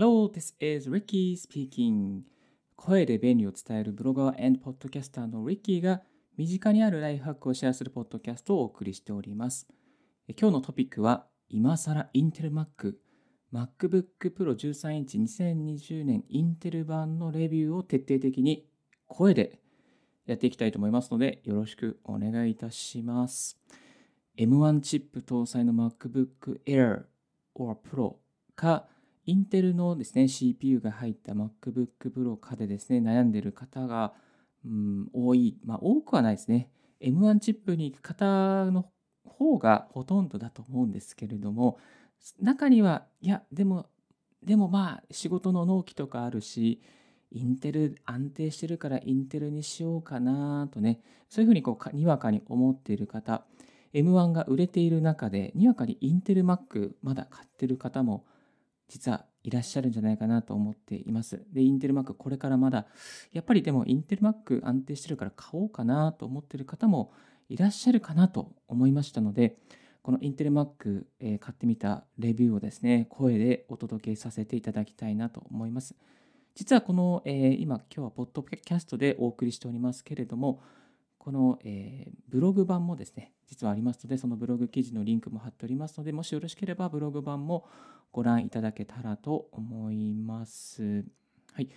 Hello, this is Ricky speaking. 声で便利を伝えるブロガー and ポッドキャスターの Ricky が身近にあるライフハックをシェアするポッドキャストをお送りしております。今日のトピックは今更インテル Mac MacBook Pro 13インチ2020年インテル版のレビューを徹底的に声でやっていきたいと思いますのでよろしくお願いいたします。M1 チップ搭載の MacBook Air or Pro かインテルのですね CPU が入った MacBook Pro かでですね悩んでいる方が、うん、多い、まあ多くはないですね。M1 チップに行く方の方がほとんどだと思うんですけれども中にはいやでもでもまあ仕事の納期とかあるしインテル安定してるからインテルにしようかなとねそういうふうにこうにわかに思っている方 M1 が売れている中でにわかにインテル Mac まだ買ってる方も実はいらっしゃるんじゃないかなと思っています。で、インテル Mac これからまだやっぱりでもインテル Mac 安定してるから買おうかなと思ってる方もいらっしゃるかなと思いましたのでこのインテル Mac、えー買ってみたレビューをですね声でお届けさせていただきたいなと思います。実はこの、えー今今日はポッドキャストでお送りしておりますけれどもこの、えーブログ版もですね実はありますのでそのブログ記事のリンクも貼っておりますのでもしよろしければブログ版もご覧いただけたらと思います。はい、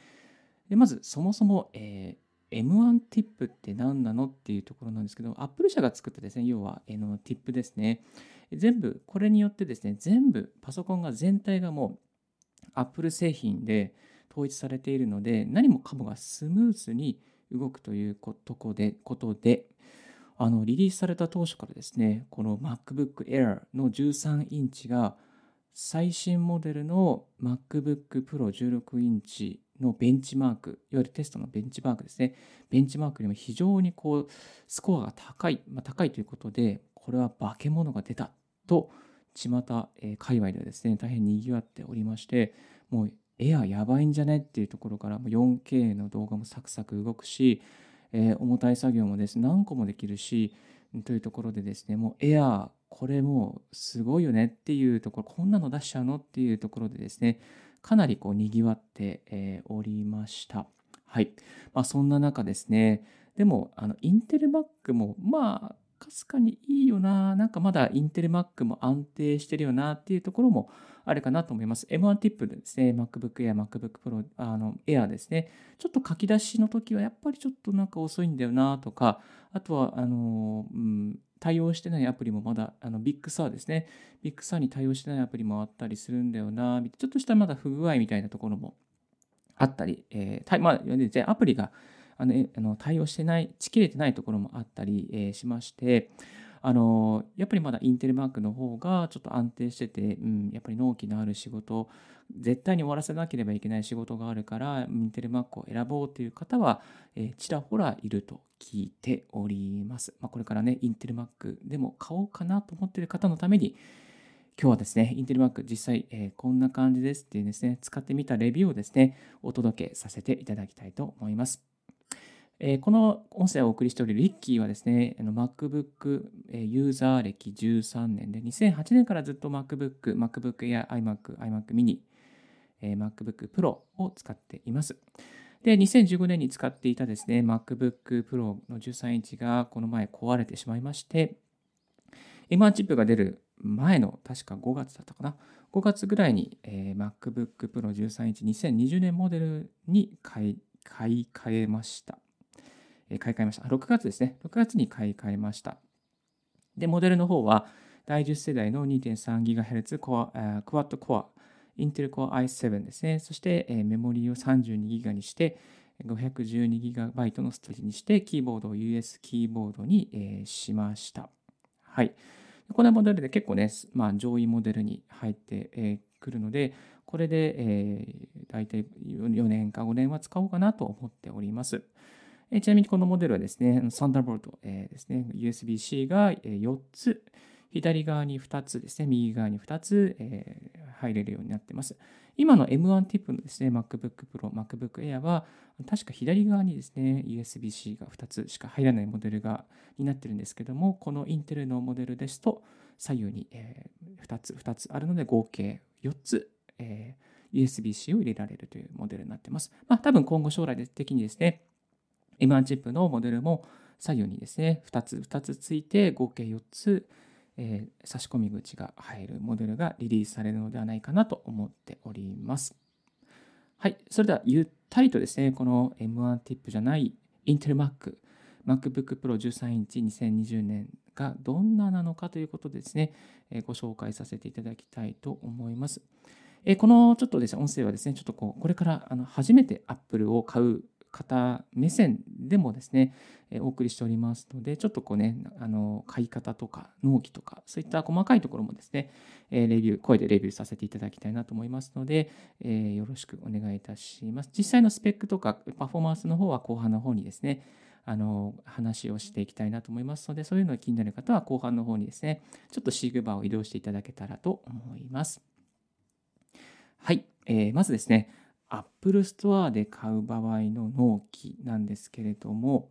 でまずそもそも、えー M1 ティップって何なのっていうところなんですけど Apple 社が作ったですね要は、えーのティップですね全部これによってですね全部パソコンが全体がもう Apple 製品で統一されているので何もかもがスムーズに動くということでことであのリリースされた当初からですねこの MacBook Air の13インチが最新モデルの MacBook Pro 16インチのベンチマーク、いわゆるテストのベンチマークですね。ベンチマークよりも非常にこうスコアが高い、まあ、高いということで、これは化け物が出たと、巷、えー界隈ではですね、大変賑わっておりまして、もうエアやばいんじゃね？っていうところから 4K の動画もサクサク動くし、えー重たい作業もです、何個もできるし、というところでですね、もうエアこれもうすごいよねっていうところ、こんなの出しちゃうの？っていうところでですね、かなりこう賑わって、えーおりました。はい。まあそんな中ですね、でもあのインテル Mac もまあかすかにいいよな、なんかまだインテル Mac も安定してるよなっていうところもあるかなと思います。M1 ティップでですね、MacBook Air、MacBook Pro、あの Air ですね、ちょっと書き出しの時はやっぱりちょっとなんか遅いんだよなとか、あとはあの、うん、対応してないアプリもまだ、あのビッグサーですね、ビッグサーに対応してないアプリもあったりするんだよな、ちょっとしたまだ不具合みたいなところもあったり、えーたまあ、アプリがあのあの対応してない、ちきれてないところもあったり、えーしまして、あのやっぱりまだインテルマークの方がちょっと安定してて、うん、やっぱり納期のある仕事、絶対に終わらせなければいけない仕事があるから、インテルマークを選ぼうという方は、えーちらほらいると聞いております。まあ、これからね、インテルマックでも買おうかなと思っている方のために、今日はですね、インテルマック実際、えーこんな感じですっていうですね、使ってみたレビューをですね、お届けさせていただきたいと思います。えーこの音声をお送りしておりるリッキーはですね、MacBook ユーザー歴13年で、2008年からずっと MacBook、MacBook Air、iMac、iMac mini、えー MacBook Pro を使っています。で、2015年に使っていたですね、MacBook Pro の13インチがこの前壊れてしまいまして、M1 チップが出る前の確か5月だったかな。5月ぐらいに、えー MacBook Pro 13インチ2020年モデルに買い買い替えました。買い替えました。6月ですね。6月に買い替えました。で、モデルの方は第10世代の 2.3GHz コア、えークワッドコア、Intel Core i7 ですね。そして、えメモリーを 32GB にして、512GB のストレージにして、キーボードを US キーボードに、えしました。はい。このモデルで結構ね、まあ、上位モデルに入ってく、えくるので、これで、えー、大体4年か5年は使おうかなと思っております。えちなみにこのモデルはですね、サンダーボルト、えーですね、USB-C が4つ、左側に2つですね、右側に2つ、えー入れるようになっています。今の M1 ティップのですね、MacBook Pro、MacBook Air は、確か左側にですね、USB-C が2つしか入らないモデルがになってるんですけども、このインテルのモデルですと、左右に、えー2つ、2つあるので、合計4つ、えー USB-C を入れられるというモデルになっています。まあ、多分今後将来的にですね、M1 チップのモデルも左右にですね、2つ、2つついて合計4つ、えー、差し込み口が入るモデルがリリースされるのではないかなと思っております。はい、それではゆったりとですね、この M1 ティップじゃない Intel Mac、MacBook Pro 13インチ2020年がどんななのかということでですね、えご紹介させていただきたいと思います。えこのちょっとですね、音声はですね、ちょっとこう、これからあの初めて Apple を買う方目線でもですね、えお送りしておりますので、ちょっとこうね、あの買い方とか納期とか、そういった細かいところもですね、えレビュー、声でレビューさせていただきたいなと思いますので、えよろしくお願いいたします。実際のスペックとかパフォーマンスの方は後半の方にですね、あの話をしていきたいなと思いますので、そういうのが気になる方は後半の方にですね、ちょっとシグバーを移動していただけたらと思います。はい、えー、まずですね、Apple Store で買う場合の納期なんですけれども、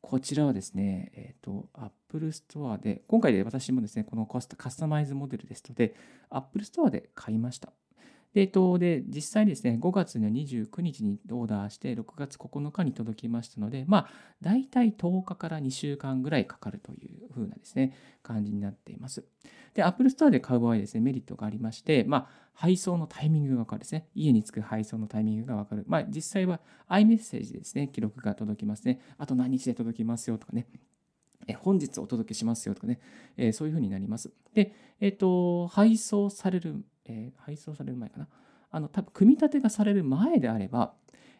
こちらはですね、えっ、ー、と、Apple Store で、今回で私もですね、このカスタマイズモデルですので、Apple Store で買いました。で、と、で、実際ですね、5月の29日にオーダーして、6月9日に届きましたので、まあ、大体10日から2週間ぐらいかかるという風なですね、感じになっています。で、Apple Store で買う場合ですね、メリットがありまして、まあ、配送のタイミングがわかるですね。家に着く配送のタイミングがわかる。まあ、実際は iMessage ですね、記録が届きますね。あと何日で届きますよとかね。え本日お届けしますよとかね、えー、そういうふうになります。で、えっ、ー、と、配送されるえー、配送される前かな。あの、多分組み立てがされる前であれば、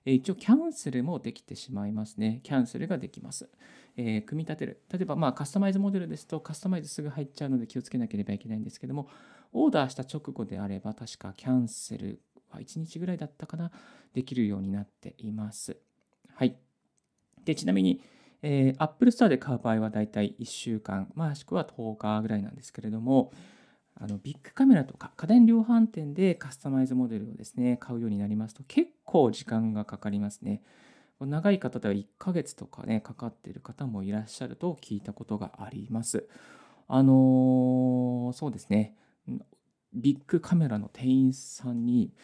一応キャンセルもできてしまいますね。キャンセルができます。えー、組み立てる。例えば、まあ、カスタマイズモデルですと、カスタマイズすぐ入っちゃうので気をつけなければいけないんですけども、オーダーした直後であれば、確かキャンセルは1日ぐらいだったかな、できるようになっています。はい。で、ちなみに、えー、Apple Store で買う場合はだいたい1週間、もしくは10日ぐらいなんですけれども、あのビッグカメラとか家電量販店でカスタマイズモデルをですね、買うようになりますと結構時間がかかりますね。長い方では1ヶ月とかね、かかっている方もいらっしゃると聞いたことがあります。あのー、そうですね、ビッグカメラの店員さんに、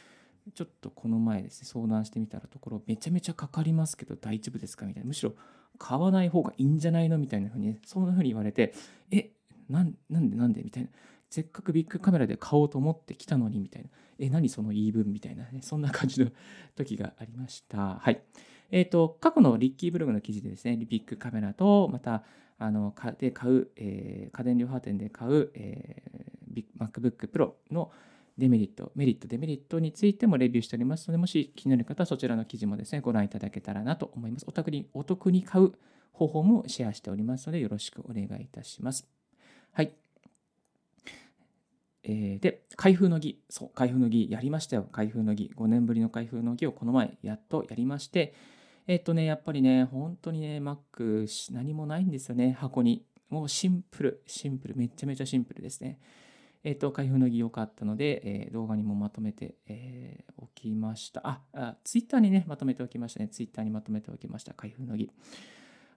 ちょっとこの前ですね、相談してみたらところ、めちゃめちゃかかりますけど大丈夫ですかみたいな。むしろ買わない方がいいんじゃないのみたいなふうに、そんなふうに言われて、え、なんなんでなんでみたいな。せっかくビッグカメラで買おうと思ってきたのにみたいな、え、何その言い分みたいなね、そんな感じの時がありました。はい。えっ、ー、と、過去のリッキーブログの記事でですね、ビッグカメラと、また、あの、で買う、えー、家電量販店で買う、えー、MacBook Pro のデメリット、メリット、デメリットについてもレビューしておりますので、もし気になる方はそちらの記事もですね、ご覧いただけたらなと思います。お得に、お得に買う方法もシェアしておりますので、よろしくお願いいたします。はい。えー、で、開封の儀。そう、開封の儀やりましたよ。開封の儀。5年ぶりの開封の儀をこの前やっとやりまして、えっとね、やっぱりね、本当にね、Mac 何もないんですよね、箱に。もうシンプル、シンプル、めちゃめちゃシンプルですね。えっと、開封の儀良かったので、えー、動画にもまとめて、えー、おきました。ああ、ツイッターにね、まとめておきましたね。ツイッターにまとめておきました。開封の儀。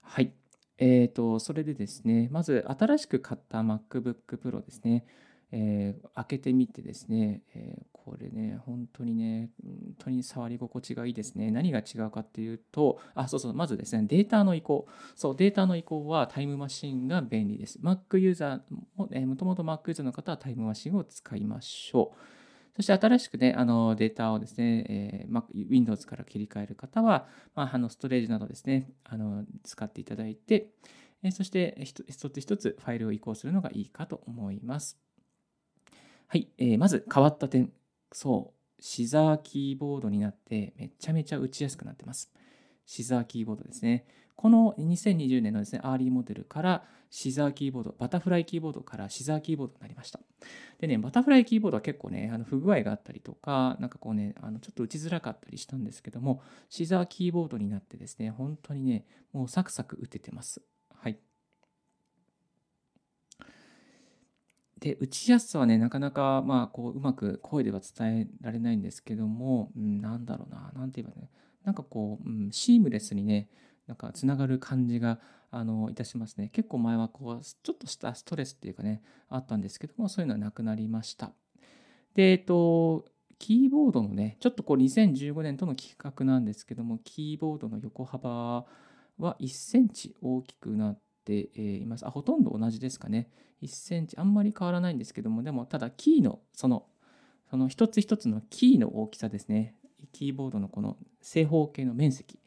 はい。えっ、ー、と、それでですね、まず新しく買った MacBook Pro ですね。えー、開けてみてですね、えー、これね、本当にね、本当に触り心地がいいですね。何が違うかっていうと、あ、そうそう、まずですね、データの移行。そう、データの移行はタイムマシンが便利です。Mac ユーザーも、えー、もともと Mac ユーザーの方はタイムマシンを使いましょう。そして新しくね、あのデータをですね、えー、Windows から切り替える方は、まあ、あのストレージなどですね、あの使っていただいて、えそして一つ一つファイルを移行するのがいいかと思います。はい、えー、まず変わった点。そう、シザーキーボードになってめちゃめちゃ打ちやすくなってます。シザーキーボードですね。この2020年のですね、アーリーモデルからシザーキーボード、バタフライキーボードからシザーキーボードになりました。でね、バタフライキーボードは結構ね、あの不具合があったりとか、なんかこうね、あのちょっと打ちづらかったりしたんですけども、シザーキーボードになってですね、本当にね、もうサクサク打ててます。はい。で、打ちやすさはね、なかなか、まあ、こう、うまく声では伝えられないんですけども、うん、なんだろうな、なんて言えばね、なんかこう、うん、シームレスにね、なんかつながる感じが、あの、いたしますね。結構前はこう、ちょっとしたストレスっていうかね、あったんですけども、そういうのはなくなりました。で、えっと、キーボードのね、ちょっとこう2015年との企画なんですけども、キーボードの横幅は1センチ大きくなっています。あ、ほとんど同じですかね。1センチ、あんまり変わらないんですけども、でもただキーの、その、その一つ一つのキーの大きさですね。キーボードのこの正方形の面積。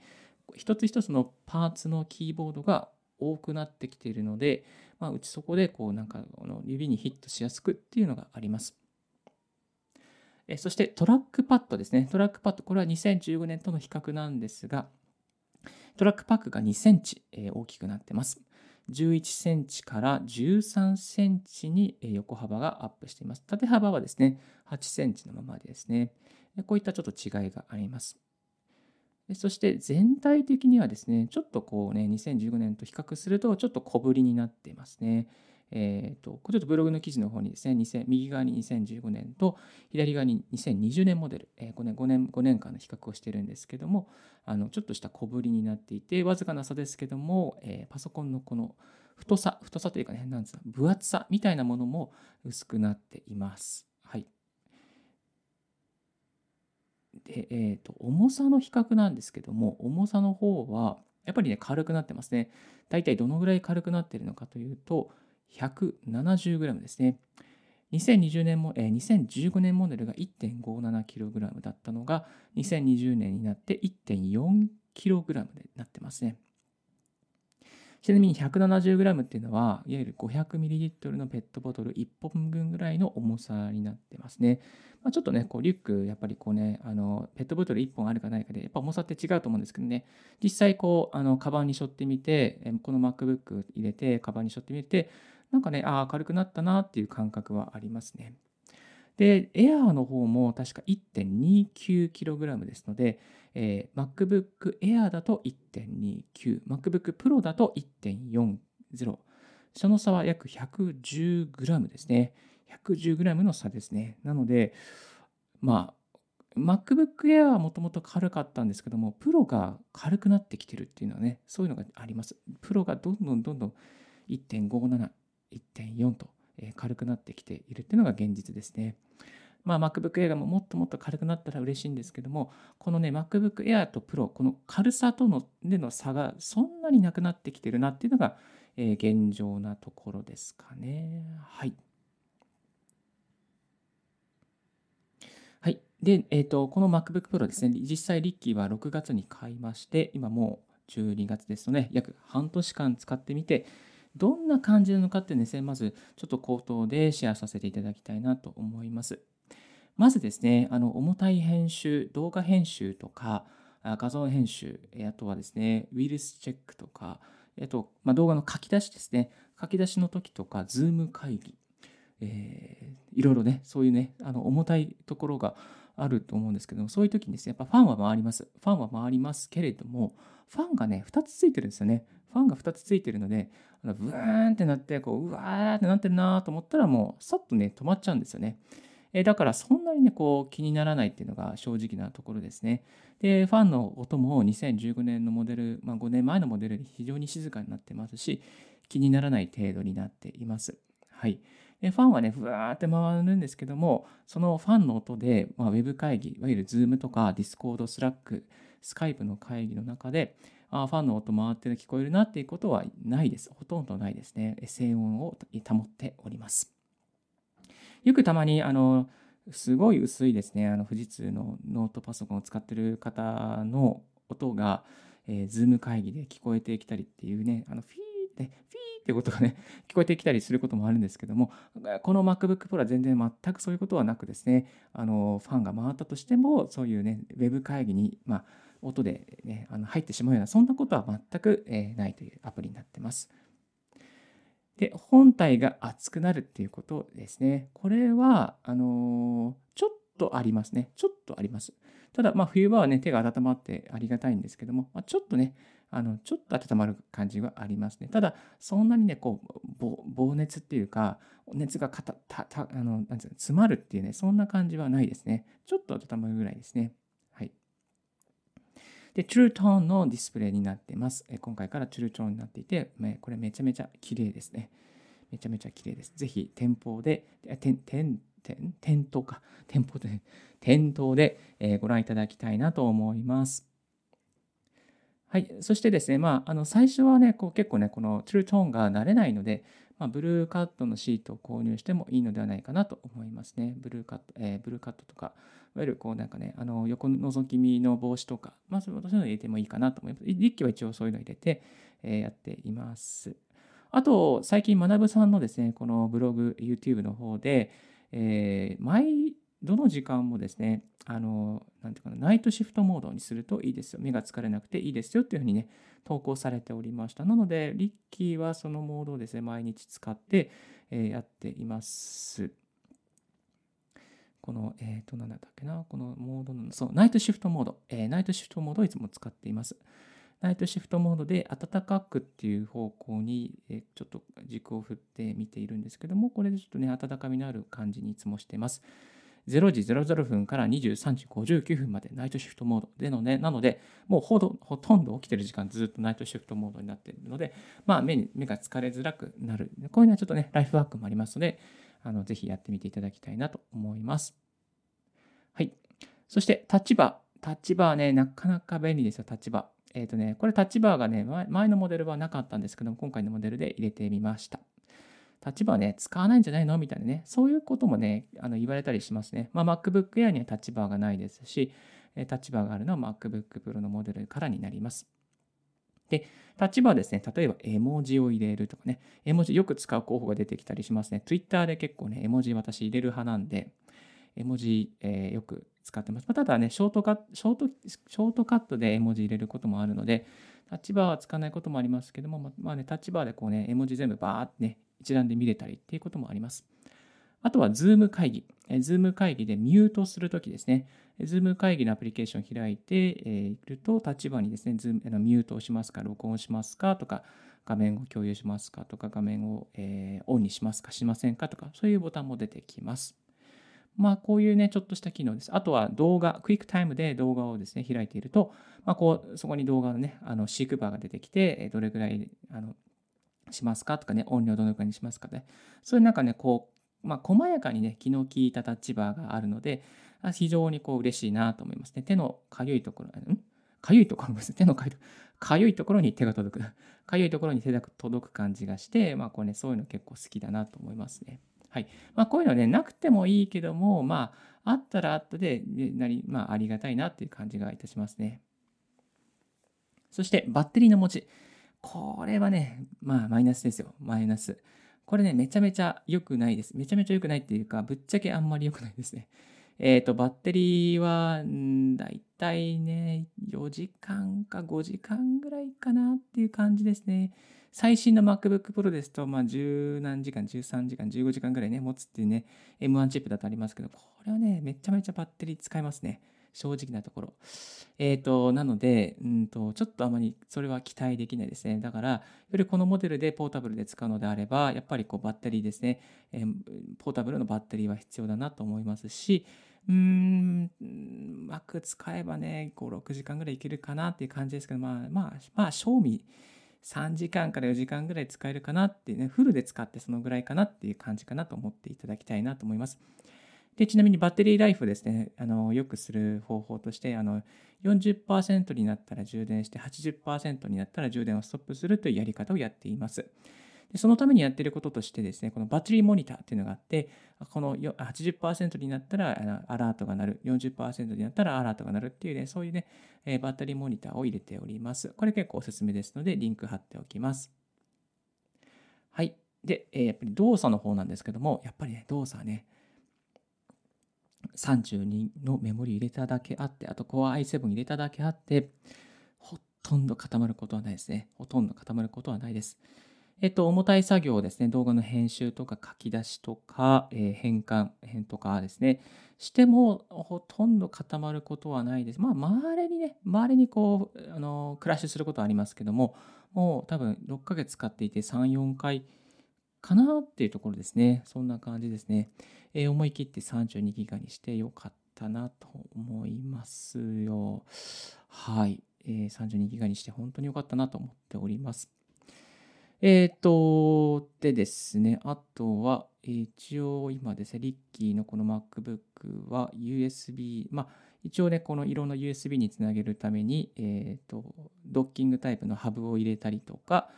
一つ一つのパーツのキーボードが多くなってきているので、まあ、うちそこでこうなんかこの指にヒットしやすくっていうのがあります。えそしてトラックパッドですね。トラックパッド、これは2015年との比較なんですが、トラックパッドが2センチ、え大きくなってます。11センチから13センチに横幅がアップしています。縦幅はですね、8センチのままですね。こういったちょっと違いがあります。そして全体的にはですね、ちょっとこうね、2015年と比較するとちょっと小ぶりになっていますね。えーと、ちょっとブログの記事の方にですね、右側に2015年と左側に2020年モデル、えー、5, 年5年 ,5 年間の比較をしてるんですけども、あのちょっとした小ぶりになっていて、わずかな差ですけども、えー、パソコンのこの太さ、太さというかね、なんですか、分厚さみたいなものも薄くなっています。はい。で、えーと、重さの比較なんですけども、重さの方は、やっぱりね、軽くなってますね。大体どのぐらい軽くなっているのかというと、170g ですね。2020年も、えー、2015年モデルが 1.57kg だったのが、2020年になって 1.4kg でなってますね。ちなみに 170g っていうのは、いわゆる 500ml のペットボトル1本分ぐらいの重さになってますね。まあ、ちょっとね、こうリュック、やっぱりこうね、あのペットボトル1本あるかないかで、やっぱ重さって違うと思うんですけどね、実際こう、あのカバンに背負ってみて、この MacBook 入れて、カバンに背負ってみて、なんかね、ああ、軽くなったなっていう感覚はありますね。で、Air の方も確か 1.29kg ですので、えー、MacBook Air だと1.29、MacBook Pro だと1.40。その差は約 110g ですね。110g の差ですね。なので、まあ、MacBook Air はもともと軽かったんですけども、プロが軽くなってきてるっていうのはね、そういうのがあります。プロがどんどんどんどん1.57、1.4と軽くなってきているっていうのが現実ですね。まあ、MacBook Air ももっともっと軽くなったら嬉しいんですけども、このね、MacBook Air と Pro、この軽さとのでの差がそんなになくなってきてるなっていうのが、えー、現状なところですかね。はい。はい。で、えっ、ー、と、この MacBook Pro ですね、実際リッキーは6月に買いまして、今もう12月ですので、約半年間使ってみて、どんな感じなのかってですね、まずちょっと口頭でシェアさせていただきたいなと思います。まずですね、あの重たい編集、動画編集とか、画像編集、あとはですね、ウイルスチェックとか、あと、まあ、動画の書き出しですね、書き出しの時とか、ズーム会議、えー、いろいろね、そういうね、あの重たいところがあると思うんですけども、そういう時にですね、やっぱファンは回ります。ファンは回りますけれども、ファンがね、2つついてるんですよね。ファンが2つついてるので、ブーンってなって、こう、うわーってなってるなと思ったら、もう、さっとね、止まっちゃうんですよね。えだからそんなにね、こう気にならないっていうのが正直なところですね。で、ファンの音も2015年のモデル、まあ、5年前のモデルに非常に静かになってますし、気にならない程度になっています。はい。でファンはね、ふわーって回るんですけども、そのファンの音で、まあ、ウェブ会議、いわゆる Zoom とか Discord、Slack、Skype の会議の中で、あファンの音回ってる聞こえるなっていうことはないです。ほとんどないですね。静音を保っております。よくたまに、あの、すごい薄いですね、あの富士通のノートパソコンを使ってる方の音が、えー、ズーム会議で聞こえてきたりっていうね、あのフィーって、フィーってことがね、聞こえてきたりすることもあるんですけども、この MacBook Pro は全然全くそういうことはなくですね、あのファンが回ったとしても、そういうね、ウェブ会議に、まあ、音で、ね、あの入ってしまうような、そんなことは全く、え、ないというアプリになってます。で、本体が熱くなるっていうことですね。これは、あのー、ちょっとありますね。ちょっとあります。ただ、まあ、冬場はね、手が温まってありがたいんですけども、まあ、ちょっとね、あの、ちょっと温まる感じはありますね。ただ、そんなにね、こう、防熱っていうか、熱がかた、た、た、あの、なんていうの、詰まるっていうね、そんな感じはないですね。ちょっと温まるぐらいですね。はい。で、トゥルートーンのディスプレイになっています。今回からトゥルートーンになっていて、これめちゃめちゃ綺麗ですね。めちゃめちゃ綺麗です。ぜひ店舗で、店店頭か、店舗で、店頭で、え、ご覧いただきたいなと思います。はい。そしてですね、まあ、あの、最初はね、こう結構ね、このトゥルートーンが慣れないので、まあ、ブルーカットのシートを購入してもいいのではないかなと思いますね。ブルーカット、えー、ブルーカットとか、いわゆるこうなんかね、あの横覗き見の帽子とか、まあ、そういうの入れてもいいかなと思います。リッキは一応そういうの入れて、えー、やっています。あと、最近、学さんのですね、このブログ、YouTube の方で、えー、毎どの時間もですね、あの、なんていうかな、ナイトシフトモードにするといいですよ。目が疲れなくていいですよっていうふうにね、投稿されておりました。なので、リッキーはそのモードをですね、毎日使って、えー、やっています。この、えっ、ー、と、なんだったっけな、このモードの、そう、ナイトシフトモード、えー、ナイトシフトモードをいつも使っています。ナイトシフトモードで暖かくっていう方向に、ちょっと軸を振って見ているんですけども、これでちょっとね、温かみのある感じにいつもしています。0時00分から23時59分までナイトシフトモードでのね、なので、もうほとんど起きてる時間ずっとナイトシフトモードになっているので、まあ目に目が疲れづらくなる。こういうのはちょっとね、ライフワークもありますので、あのぜひやってみていただきたいなと思います。はい。そしてタッチバー。タッチバーね、なかなか便利ですよ、タッチバー。えっ、ー、とね、これタッチバーがね、前のモデルはなかったんですけども、今回のモデルで入れてみました。立場はね、使わないんじゃないの？みたいなね、そういうこともね、あの言われたりしますね。まあ、MacBook Air にはタッチバーがないですし、タッチバーがあるのは MacBook Pro のモデルからになります。で、タッチバーですね、例えば絵文字を入れるとかね、絵文字よく使う候補が出てきたりしますね。Twitter で結構ね、絵文字私入れる派なんで、絵文字、えー、よく使ってます。まあ、ただね、ショートカット、ショート、ショートカットで絵文字入れることもあるので、タッチバーは使わないこともありますけども、まあね、タッチバーでこうね、絵文字全部バーってね、一覧で見れたりっていうこともあります。あとは Zoom 会議。Zoom 会議でミュートするときですね。Zoom 会議のアプリケーションを開いていると、立場にですね、Zoom のミュートをしますか、録音しますかとか、画面を共有しますかとか、画面を、え、オンにしますか、しませんかとか、そういうボタンも出てきます。まあ、こういうね、ちょっとした機能です。あとは動画、クイックタイムで動画をですね、開いていると、まあ、こう、そこに動画のね、あの、シークバーが出てきて、どれぐらい、あの、しますか？とかね、音量どのくらいにしますかね。そういうなんかね、こう、まあ、細やかにね、気の利いた立場があるので、非常にこう嬉しいなと思いますね。手のかゆいところ、ん？かゆいところです。手のかゆいかゆいところに手が届く。かゆいところに手が届く感じがして、まあ、これね、そういうの結構好きだなと思いますね。はい。まあ、こういうのね、なくてもいいけども、まあ、あったらあったで、なり、まあ、ありがたいなっていう感じがいたしますね。そして、バッテリーの持ち。これはね、まあマイナスですよ。マイナス。これね、めちゃめちゃ良くないです。めちゃめちゃ良くないっていうか、ぶっちゃけあんまり良くないですね。えっ、ー、と、バッテリーは、だいたいね、4時間か5時間ぐらいかなっていう感じですね。最新の MacBook Pro ですと、まあ、10何時間、13時間、15時間ぐらいね、持つっていうね、M1 チップだとありますけど、これはね、めちゃめちゃバッテリー使いますね。正直なところ。えっ、ー、と、なので、うんと、ちょっとあまりそれは期待できないですね。だから、よりこのモデルでポータブルで使うのであれば、やっぱりこうバッテリーですね、えー、ポータブルのバッテリーは必要だなと思いますし、うーん、うまく使えばね、5、6時間ぐらいいけるかなっていう感じですけど、まあ、まあ、まあ、賞味3時間から4時間ぐらい使えるかなっていうね、フルで使ってそのぐらいかなっていう感じかなと思っていただきたいなと思います。でちなみにバッテリーライフですね、あのよくする方法として、あの40%になったら充電して、80%になったら充電をストップするというやり方をやっています。でそのためにやっていることとしてですね、このバッテリーモニターっていうのがあって、この80%になったらアラートが鳴る、40%になったらアラートが鳴るっていうね、そういうね、バッテリーモニターを入れております。これ結構おすすめですので、リンク貼っておきます。はい。で、やっぱり動作の方なんですけども、やっぱりね、動作はね、32のメモリ入れただけあって、あと Core i7 入れただけあって、ほとんど固まることはないですね。ほとんど固まることはないです。えっと、重たい作業ですね、動画の編集とか書き出しとか、えー、変換、変とかですね、してもほとんど固まることはないです。まあ、周りにね、周りにこう、あの、クラッシュすることはありますけども、もう多分6ヶ月使っていて3、4回、かなっていうところですね。そんな感じですね。えー、思い切って32ギガにしてよかったなと思いますよ。はい。えー、32ギガにして本当に良かったなと思っております。えっ、と、でですね、あとは、一応今ですね、リッキーのこの MacBook は USB、まあ、一応ね、この色の USB につなげるために、えっ、と、ドッキングタイプのハブを入れたりとか、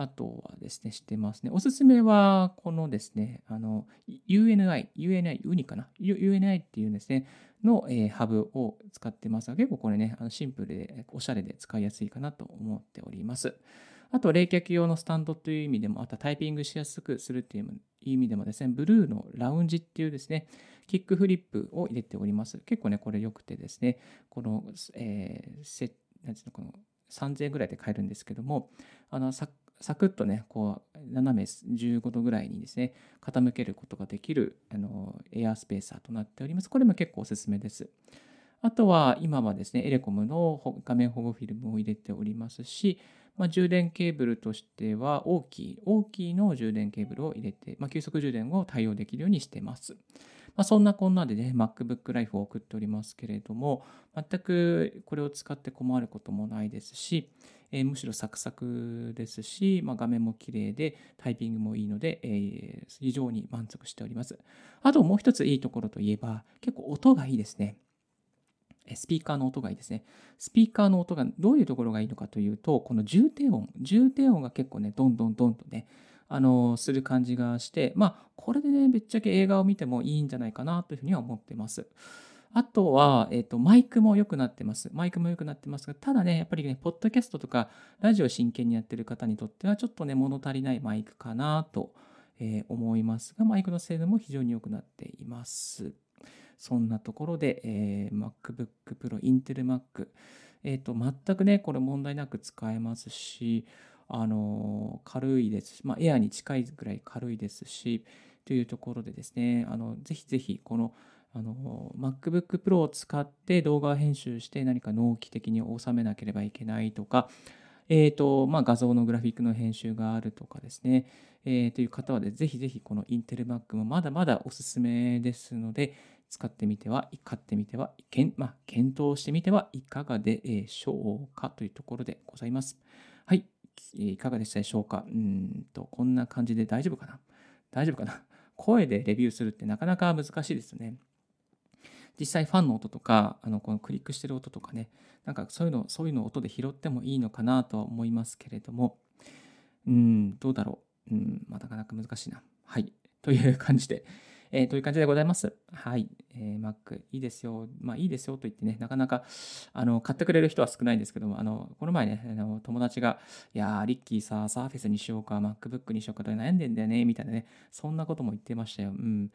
あとはですね、してますね。おすすめは、このですね、あの、UNI、UNI、ウニかな ?UNI っていうですね、の、えー、ハブを使ってますが、結構これね、あのシンプルでおしゃれで使いやすいかなと思っております。あと、冷却用のスタンドという意味でも、あとタイピングしやすくするという意味でもですね、ブルーのラウンジっていうですね、キックフリップを入れております。結構ね、これ良くてですね、この、えー、せなんていうの、この3000円ぐらいで買えるんですけども、あのササクッとね、こう、斜め15度ぐらいにですね、傾けることができるあのエアスペーサーとなっております。これも結構おすすめです。あとは、今はですね、エレコムの画面保護フィルムを入れておりますし、まあ、充電ケーブルとしては大きい、大きいの充電ケーブルを入れて、まあ、急速充電を対応できるようにしてます。まあ、そんなこんなでね、MacBook Life を送っておりますけれども、全くこれを使って困ることもないですし、えー、むしろサクサクですし、まあ、画面も綺麗でタイピングもいいので、えー、非常に満足しております。あともう一ついいところといえば、結構音がいいですね。スピーカーの音がいいですね。スピーカーの音がどういうところがいいのかというと、この重低音、重低音が結構ね、どんどんどんとね、あの、する感じがして、まあ、これでね、ぶっちゃけ映画を見てもいいんじゃないかなというふうには思ってます。あとは、えっ、ー、と、マイクも良くなってます。マイクも良くなってますが、ただね、やっぱりね、ポッドキャストとか、ラジオ真剣にやってる方にとっては、ちょっとね、物足りないマイクかなと、えー、思いますが、マイクの精度も非常に良くなっています。そんなところで、えー、MacBook Pro、Intel Mac、えっ、ー、と、全くね、これ問題なく使えますし、あの、軽いですし、まあ、エアに近いぐらい軽いですし、というところでですね、あの、ぜひぜひ、この、あの、MacBook Pro を使って動画編集して何か納期的に収めなければいけないとか、え、ー、と、まあ、画像のグラフィックの編集があるとかですね、えー、という方はで、ぜひぜひこの Intel Mac もまだまだおすすめですので、使ってみては、買ってみては、けんまあ、検討してみてはいかがでしょうかというところでございます。はい。いかがでしたでしょうかうんと、こんな感じで大丈夫かな？大丈夫かな？声でレビューするってなかなか難しいですね。実際ファンの音とか、あのこのクリックしてる音とかね、なんかそういうの、そういうの音で拾ってもいいのかなとは思いますけれども、うん、どうだろう。うん、まあ、なかなか難しいな。はい。という感じで、えー、という感じでございます。はい。えー、Mac いいですよ。まあいいですよと言ってね、なかなか、あの、買ってくれる人は少ないんですけども、あの、この前ね、あの友達が、いやー、リッキーさ、サーフェスにしようか、MacBook にしようかと悩んでんだよね、みたいなね、そんなことも言ってましたよ。うん。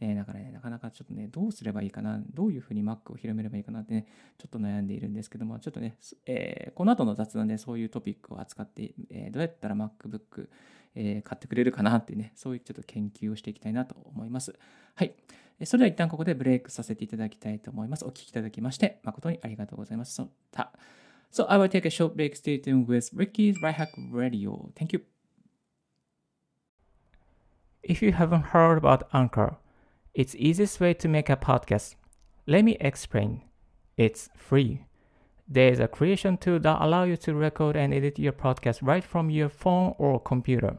ね、だからね、なかなかちょっとね、どうすればいいかな、どういうふうに Mac を広めればいいかなってね、ちょっと悩んでいるんですけども、ちょっとね、えー、この後の雑談でそういうトピックを扱って、えー、どうやったら MacBook、えー、買ってくれるかなっていうね、そういうちょっと研究をしていきたいなと思います。はい。それでは一旦ここでブレイクさせていただきたいと思います。お聞きいただきまして、誠にありがとうございます。So, I will take a short break. Stay tuned with Ricky's Right Hack Radio. Thank you. If you haven't heard about Anchor, it's easiest way to make a podcast. Let me explain. It's free. There's a creation tool that allows you to record and edit your podcast right from your phone or computer.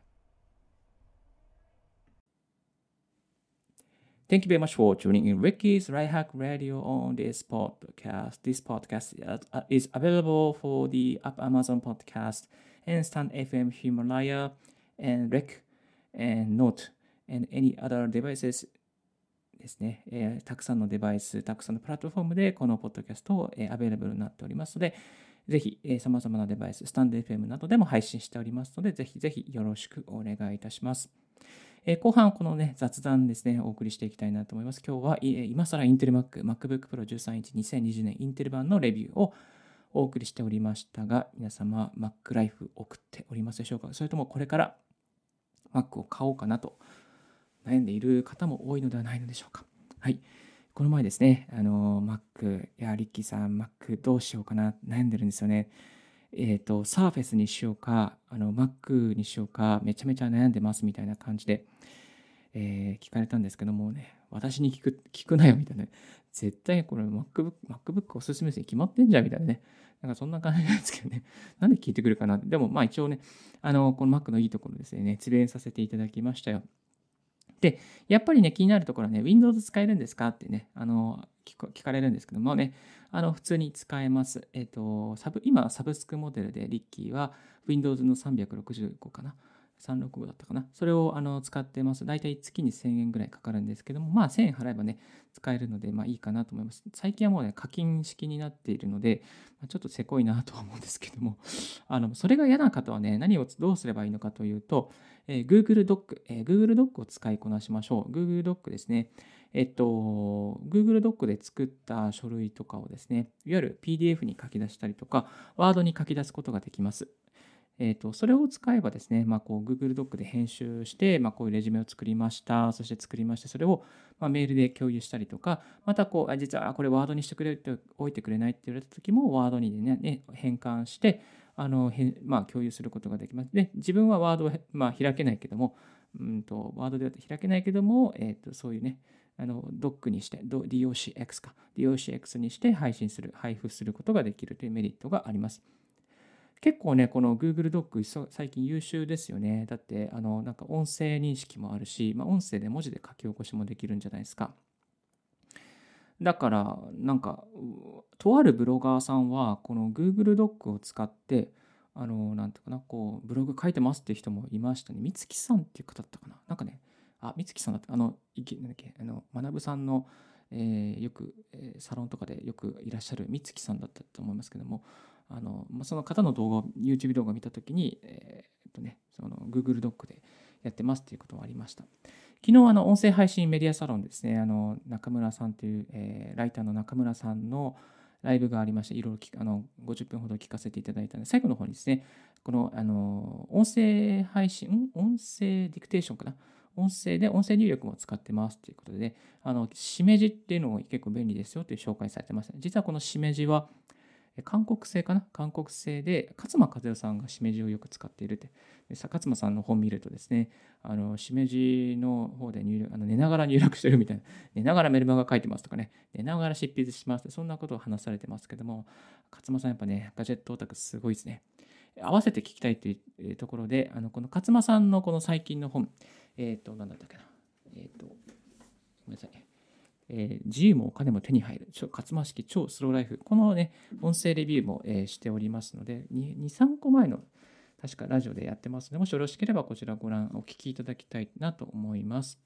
Thank you very much for tuning in Ricky's Right Hack Radio on this podcast. This podcast is available for the App Amazon Podcast and Stand FM Himalaya and Rec and Note and any other devices ですね、えー、たくさんのデバイス、たくさんのプラットフォームでこのポッドキャストを、えー、アベレブルになっておりますので、ぜひ、えー、様々なデバイス、スタンド FM などでも配信しておりますので、ぜひぜひよろしくお願いいたします。え、後半、このね、雑談ですね、お送りしていきたいなと思います。今日は、今更インテル Mac、MacBook Pro 13インチ2020年インテル版のレビューをお送りしておりましたが、皆様、Mac Life 送っておりますでしょうか？それともこれから Mac を買おうかなと悩んでいる方も多いのではないのでしょうか？はい。この前ですね、あの、Mac、いや、リッキーさん、Mac どうしようかな、悩んでるんですよね。えっ、ー、と、Surface にしようか、あの、Mac にしようか、めちゃめちゃ悩んでますみたいな感じで、えー、聞かれたんですけどもね、私に聞く、聞くなよみたいな、絶対これ MacBook、MacBook おすすめですに決まってんじゃんみたいなね。なんかそんな感じなんですけどね。なんで聞いてくるかなでもまあ一応ね、あの、この Mac のいいところですね、熱弁させていただきましたよ。で、やっぱりね、気になるところはね、Windows 使えるんですかってね、あの、聞かれるんですけどもね、あの、普通に使えます。えっ、ー、と、サブ、今、サブスクモデルで、リッキーは Windows の365かな。365だったかな。それをあの使ってます。だいたい月に1000円ぐらいかかるんですけども、まあ1000円払えばね、使えるので、まあいいかなと思います。最近はもうね、課金式になっているので、まちょっとせこいなとは思うんですけども、あのそれが嫌な方はね、何をどうすればいいのかというと、えー、Google ドック、えー、Google ドックを使いこなしましょう。Google ドックですね。えっと、Google ドックで作った書類とかをですね、いわゆる PDF に書き出したりとか、Word に書き出すことができます。えーと、それを使えばですね、まあ、こう Google ドックで編集して、まあ、こういうレジュメを作りました、そして作りまして、それをまメールで共有したりとか、またこう、実はこれワードにしてくれっておいてくれないって言われた時も、ワードにね、ね変換して、あのまあ、共有することができます。で、自分はワードを、まあ、開けないけども、うんと、ワードでは開けないけども、えーと、そういうね、あのドックにして、DOCX か、DOCX にして配信する、配布することができるというメリットがあります。結構ね、この Google ドック最近優秀ですよね。だって、あの、なんか音声認識もあるし、まあ、音声で文字で書き起こしもできるんじゃないですか。だから、なんか、とあるブロガーさんは、この Google ドックを使って、あの、なんていうかな、こう、ブログ書いてますっていう人もいましたね。美月さんっていう方だったかな。なんかね、あ、美月さんだった。あの、いけなんだっけ、あの、学さんの、えー、よく、えー、サロンとかでよくいらっしゃる美月さんだったと思いますけども、あの、ま、その方の動画を YouTube 動画を見たときに、えー、っとね、その Google ドックでやってますっていうこともありました。昨日、あの、音声配信メディアサロンですね、あの、中村さんという、えー、ライターの中村さんのライブがありまして、いろいろあの50分ほど聞かせていただいたので、最後の方にですね、この、あの、音声配信、音声ディクテーションかな？音声で音声入力も使ってますということで、あの、しめじっていうのも結構便利ですよという紹介されてました。実はこのしめじは、韓国製かな？韓国製で、勝間和代さんがしめじをよく使っているって。で勝間さんの本見るとですね、あの、しめじの方で入力、あの寝ながら入力してるみたいな、寝ながらメルマガ書いてますとかね、寝ながら執筆しますってそんなことを話されてますけども、勝間さんやっぱね、ガジェットオタクすごいですね。合わせて聞きたいというところで、あのこの勝間さんのこの最近の本、えっ、ー、と、なんだったっけな？えっ、ー、と、ごめんなさい。えー、自由もお金も手に入る、勝間式超スローライフ、このね、音声レビューも、えー、しておりますので、2、3個前の確かラジオでやってますので、もしよろしければこちらご覧、お聞きいただきたいなと思います。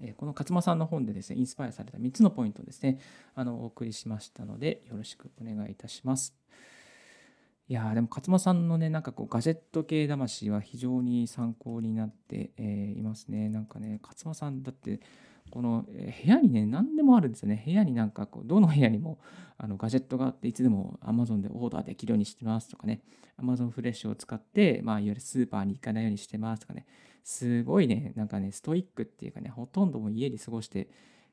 えー、この勝間さんの本でですね、インスパイアされた3つのポイントですね、あのお送りしましたので、よろしくお願いいたします。いやでも勝間さんのね、なんかこうガジェット系魂は非常に参考になって、えー、いますね。なんかね、勝間さんだって、この部屋にね、何でもあるんですよね。部屋になんかこう、どの部屋にもあのガジェットがあって、いつでも Amazon でオーダーできるようにしてますとかね、Amazon フレッシュを使って、まあ、いわゆるスーパーに行かないようにしてますとかね、すごいね、なんかね、ストイックっていうかね、ほとんども家で過ごして、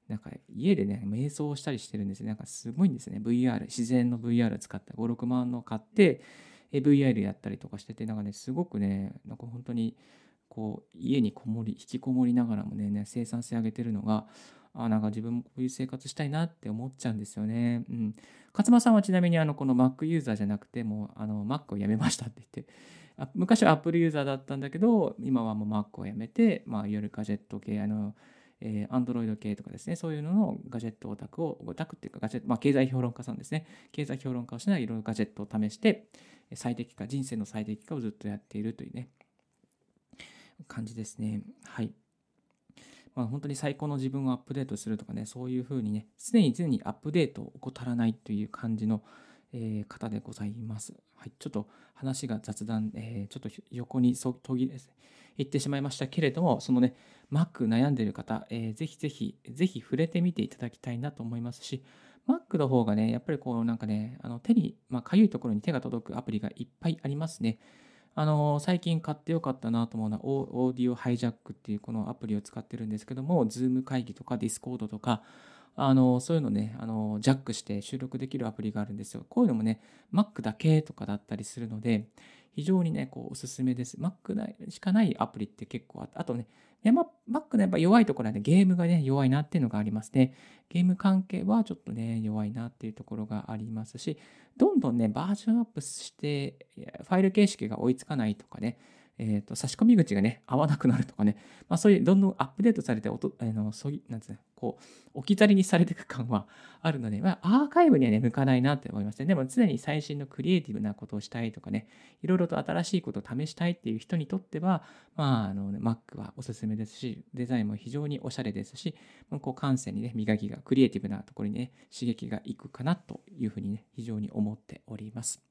なんか家でね、瞑想したりしてるんですよ。なんかすごいんですね。VR、自然の VR を使った5、6万の買って、VR やったりとかしてて、なんかね、すごくね、なんか本当に、こう家にこもり引きこもりながらもね、ね、生産性上げてるのがあなんか自分もこういう生活したいなって思っちゃうんですよね。うん。勝間さんはちなみにあのこの Mac ユーザーじゃなくてもうあの Mac をやめましたって言ってあ昔は Apple ユーザーだったんだけど今はもう Mac をやめて、まあ、いわゆるガジェット系あのえー、Android 系とかですね、そういうののガジェットオタクを、オタクっていうかガジェット、まあ、経済評論家さんですね、経済評論家をしながらいろいろガジェットを試して、最適化、人生の最適化をずっとやっているというね、感じですね。はい。まあ、本当に最高の自分をアップデートするとかね、そういうふうにね、常に常にアップデートを怠らないという感じの、えー、方でございます。はい、ちょっと話が雑談、えー、ちょっと横にそ途切れ行ってしまいましたけれども、そのね、Mac 悩んでいる方、えー、ぜひぜひ、ぜひ触れてみていただきたいなと思いますし、Mac の方がね、やっぱりこうなんかね、あの手に、まあ、かゆいところに手が届くアプリがいっぱいありますね。あの最近買ってよかったなと思うのはオーディオハイジャックっていうこのアプリを使ってるんですけども Zoom 会議とか Discord とかあのそういうのねあの、ジャックして収録できるアプリがあるんですよ。こういうのもね、Mac だけとかだったりするので、非常にね、こうおすすめです。Mac しかないアプリって結構あって、あとね、Mac のやっぱ弱いところはね、ゲームがね、弱いなっていうのがありますね。ゲーム関係はちょっとね、弱いなっていうところがありますし、どんどんね、バージョンアップして、ファイル形式が追いつかないとかね、えーと、差し込み口がね、合わなくなるとかね、まあ、そういうどんどんアップデートされておと、あのそういうなんつうの、こう、置き去りにされていく感はあるので、まあ、アーカイブにはね、向かないなって思いますね。でも常に最新のクリエイティブなことをしたいとかね、いろいろと新しいことを試したいっていう人にとっては、まあ、あの、ね、Mac はおすすめですし、デザインも非常におしゃれですし、こう感性にね、磨きが、クリエイティブなところにね、刺激がいくかなというふうにね、非常に思っております。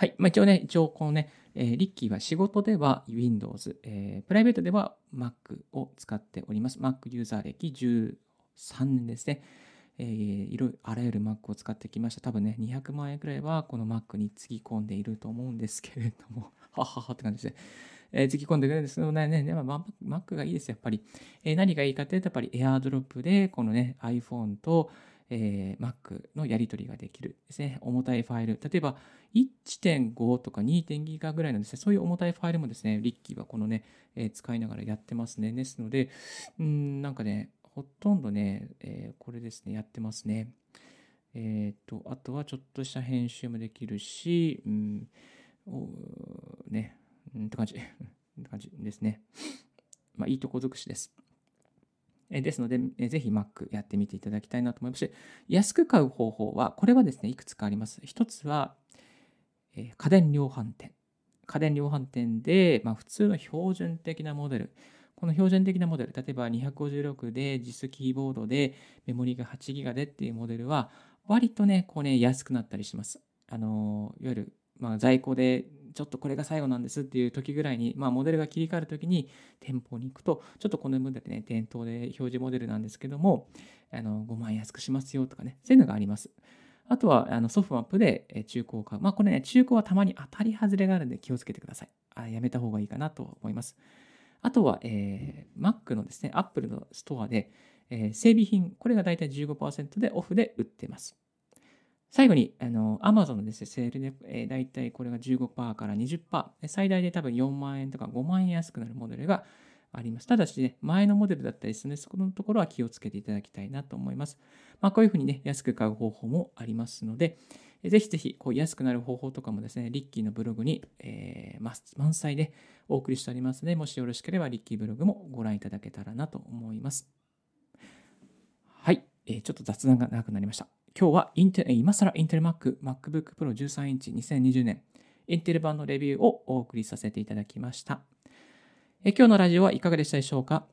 はい。まあ、一応ね、一応このね、えー、リッキーは仕事では Windows、えー、プライベートでは Mac を使っております。Mac ユーザー歴13年ですね。えー、いろいろあらゆる Mac を使ってきました。多分ね、200万円くらいはこの Mac につぎ込んでいると思うんですけれども、はははって感じですね。えー、突き込んでくれるんですけどね、ねまあ、Mac がいいですよ、やっぱり。えー、何がいいかというと、やっぱり AirDrop で、このね、iPhone と、えー、Mac のやり取りができるですね。重たいファイル。例えば1.5とか2.2ギガぐらいのですね、そういう重たいファイルもですね、リッキーはこのね、えー、使いながらやってますね。ですので、うん、なんかね、ほとんどね、えー、これですね、やってますね。えっ、と、あとはちょっとした編集もできるし、うん、ね、うんって感じ、って感じですね。まあ、いいとこ尽くしです。ですので、ぜひ Mac やってみていただきたいなと思いますし、安く買う方法は、これはですね、いくつかあります。一つは、家電量販店。家電量販店で、まあ、普通の標準的なモデル。この標準的なモデル、例えば256で実キーボードでメモリが8ギガでっていうモデルは、割とね、こうね、安くなったりします。あの、いわゆる、まあ、在庫でちょっとこれが最後なんですっていう時ぐらいに、まあ、モデルが切り替わる時に店舗に行くと、ちょっとこのモデルね、店頭で表示モデルなんですけども、あの5万円安くしますよとかね、そういうのがあります。あとは、あのソフトマップで中古を買う。まあ、これね、中古はたまに当たり外れがあるんで気をつけてください。あやめた方がいいかなと思います。あとは、えー、Mac のですね、Apple のストアで、えー、整備品、これがだいたい15%でオフで売ってます。最後に、あの、Amazon のですね、セールで、えー、だいたいこれが15%から20%、最大で多分4万円とか5万円安くなるモデルがあります。ただしね、前のモデルだったりするので、そこのところは気をつけていただきたいなと思います。まあ、こういうふうにね、安く買う方法もありますので、ぜひぜひ、こう安くなる方法とかもですね、リッキーのブログに、えー、満載でお送りしておりますので、もしよろしければ、リッキーブログもご覧いただけたらなと思います。はい、えー、ちょっと雑談が長くなりました。今日はインテ今更インテル Mac MacBook Pro 13インチ2020年インテル版のレビューをお送りさせていただきました。え今日のラジオはいかがでしたでしょうか？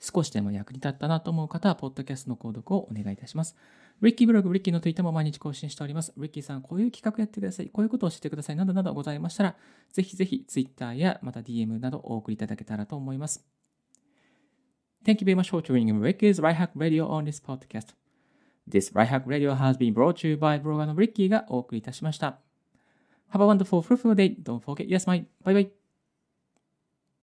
少しでも役に立ったなと思う方は、ポッドキャストの購読をお願いいたします。リッキーブログ、リッキーの Twitter も毎日更新しております。リッキーさん、こういう企画やってください。こういうことをしてください。などなどございましたら、ぜひぜひ Twitter やまた DM などお送りいただけたらと思います。Thank you very much for tuning Ricky's Right Hack Radio on this podcast? This Right Hack Radio has been brought to you by ブロガーのリッキーがお送りいたしました。Have a wonderful, fruitful day. Don't forget, yes, my. Bye bye.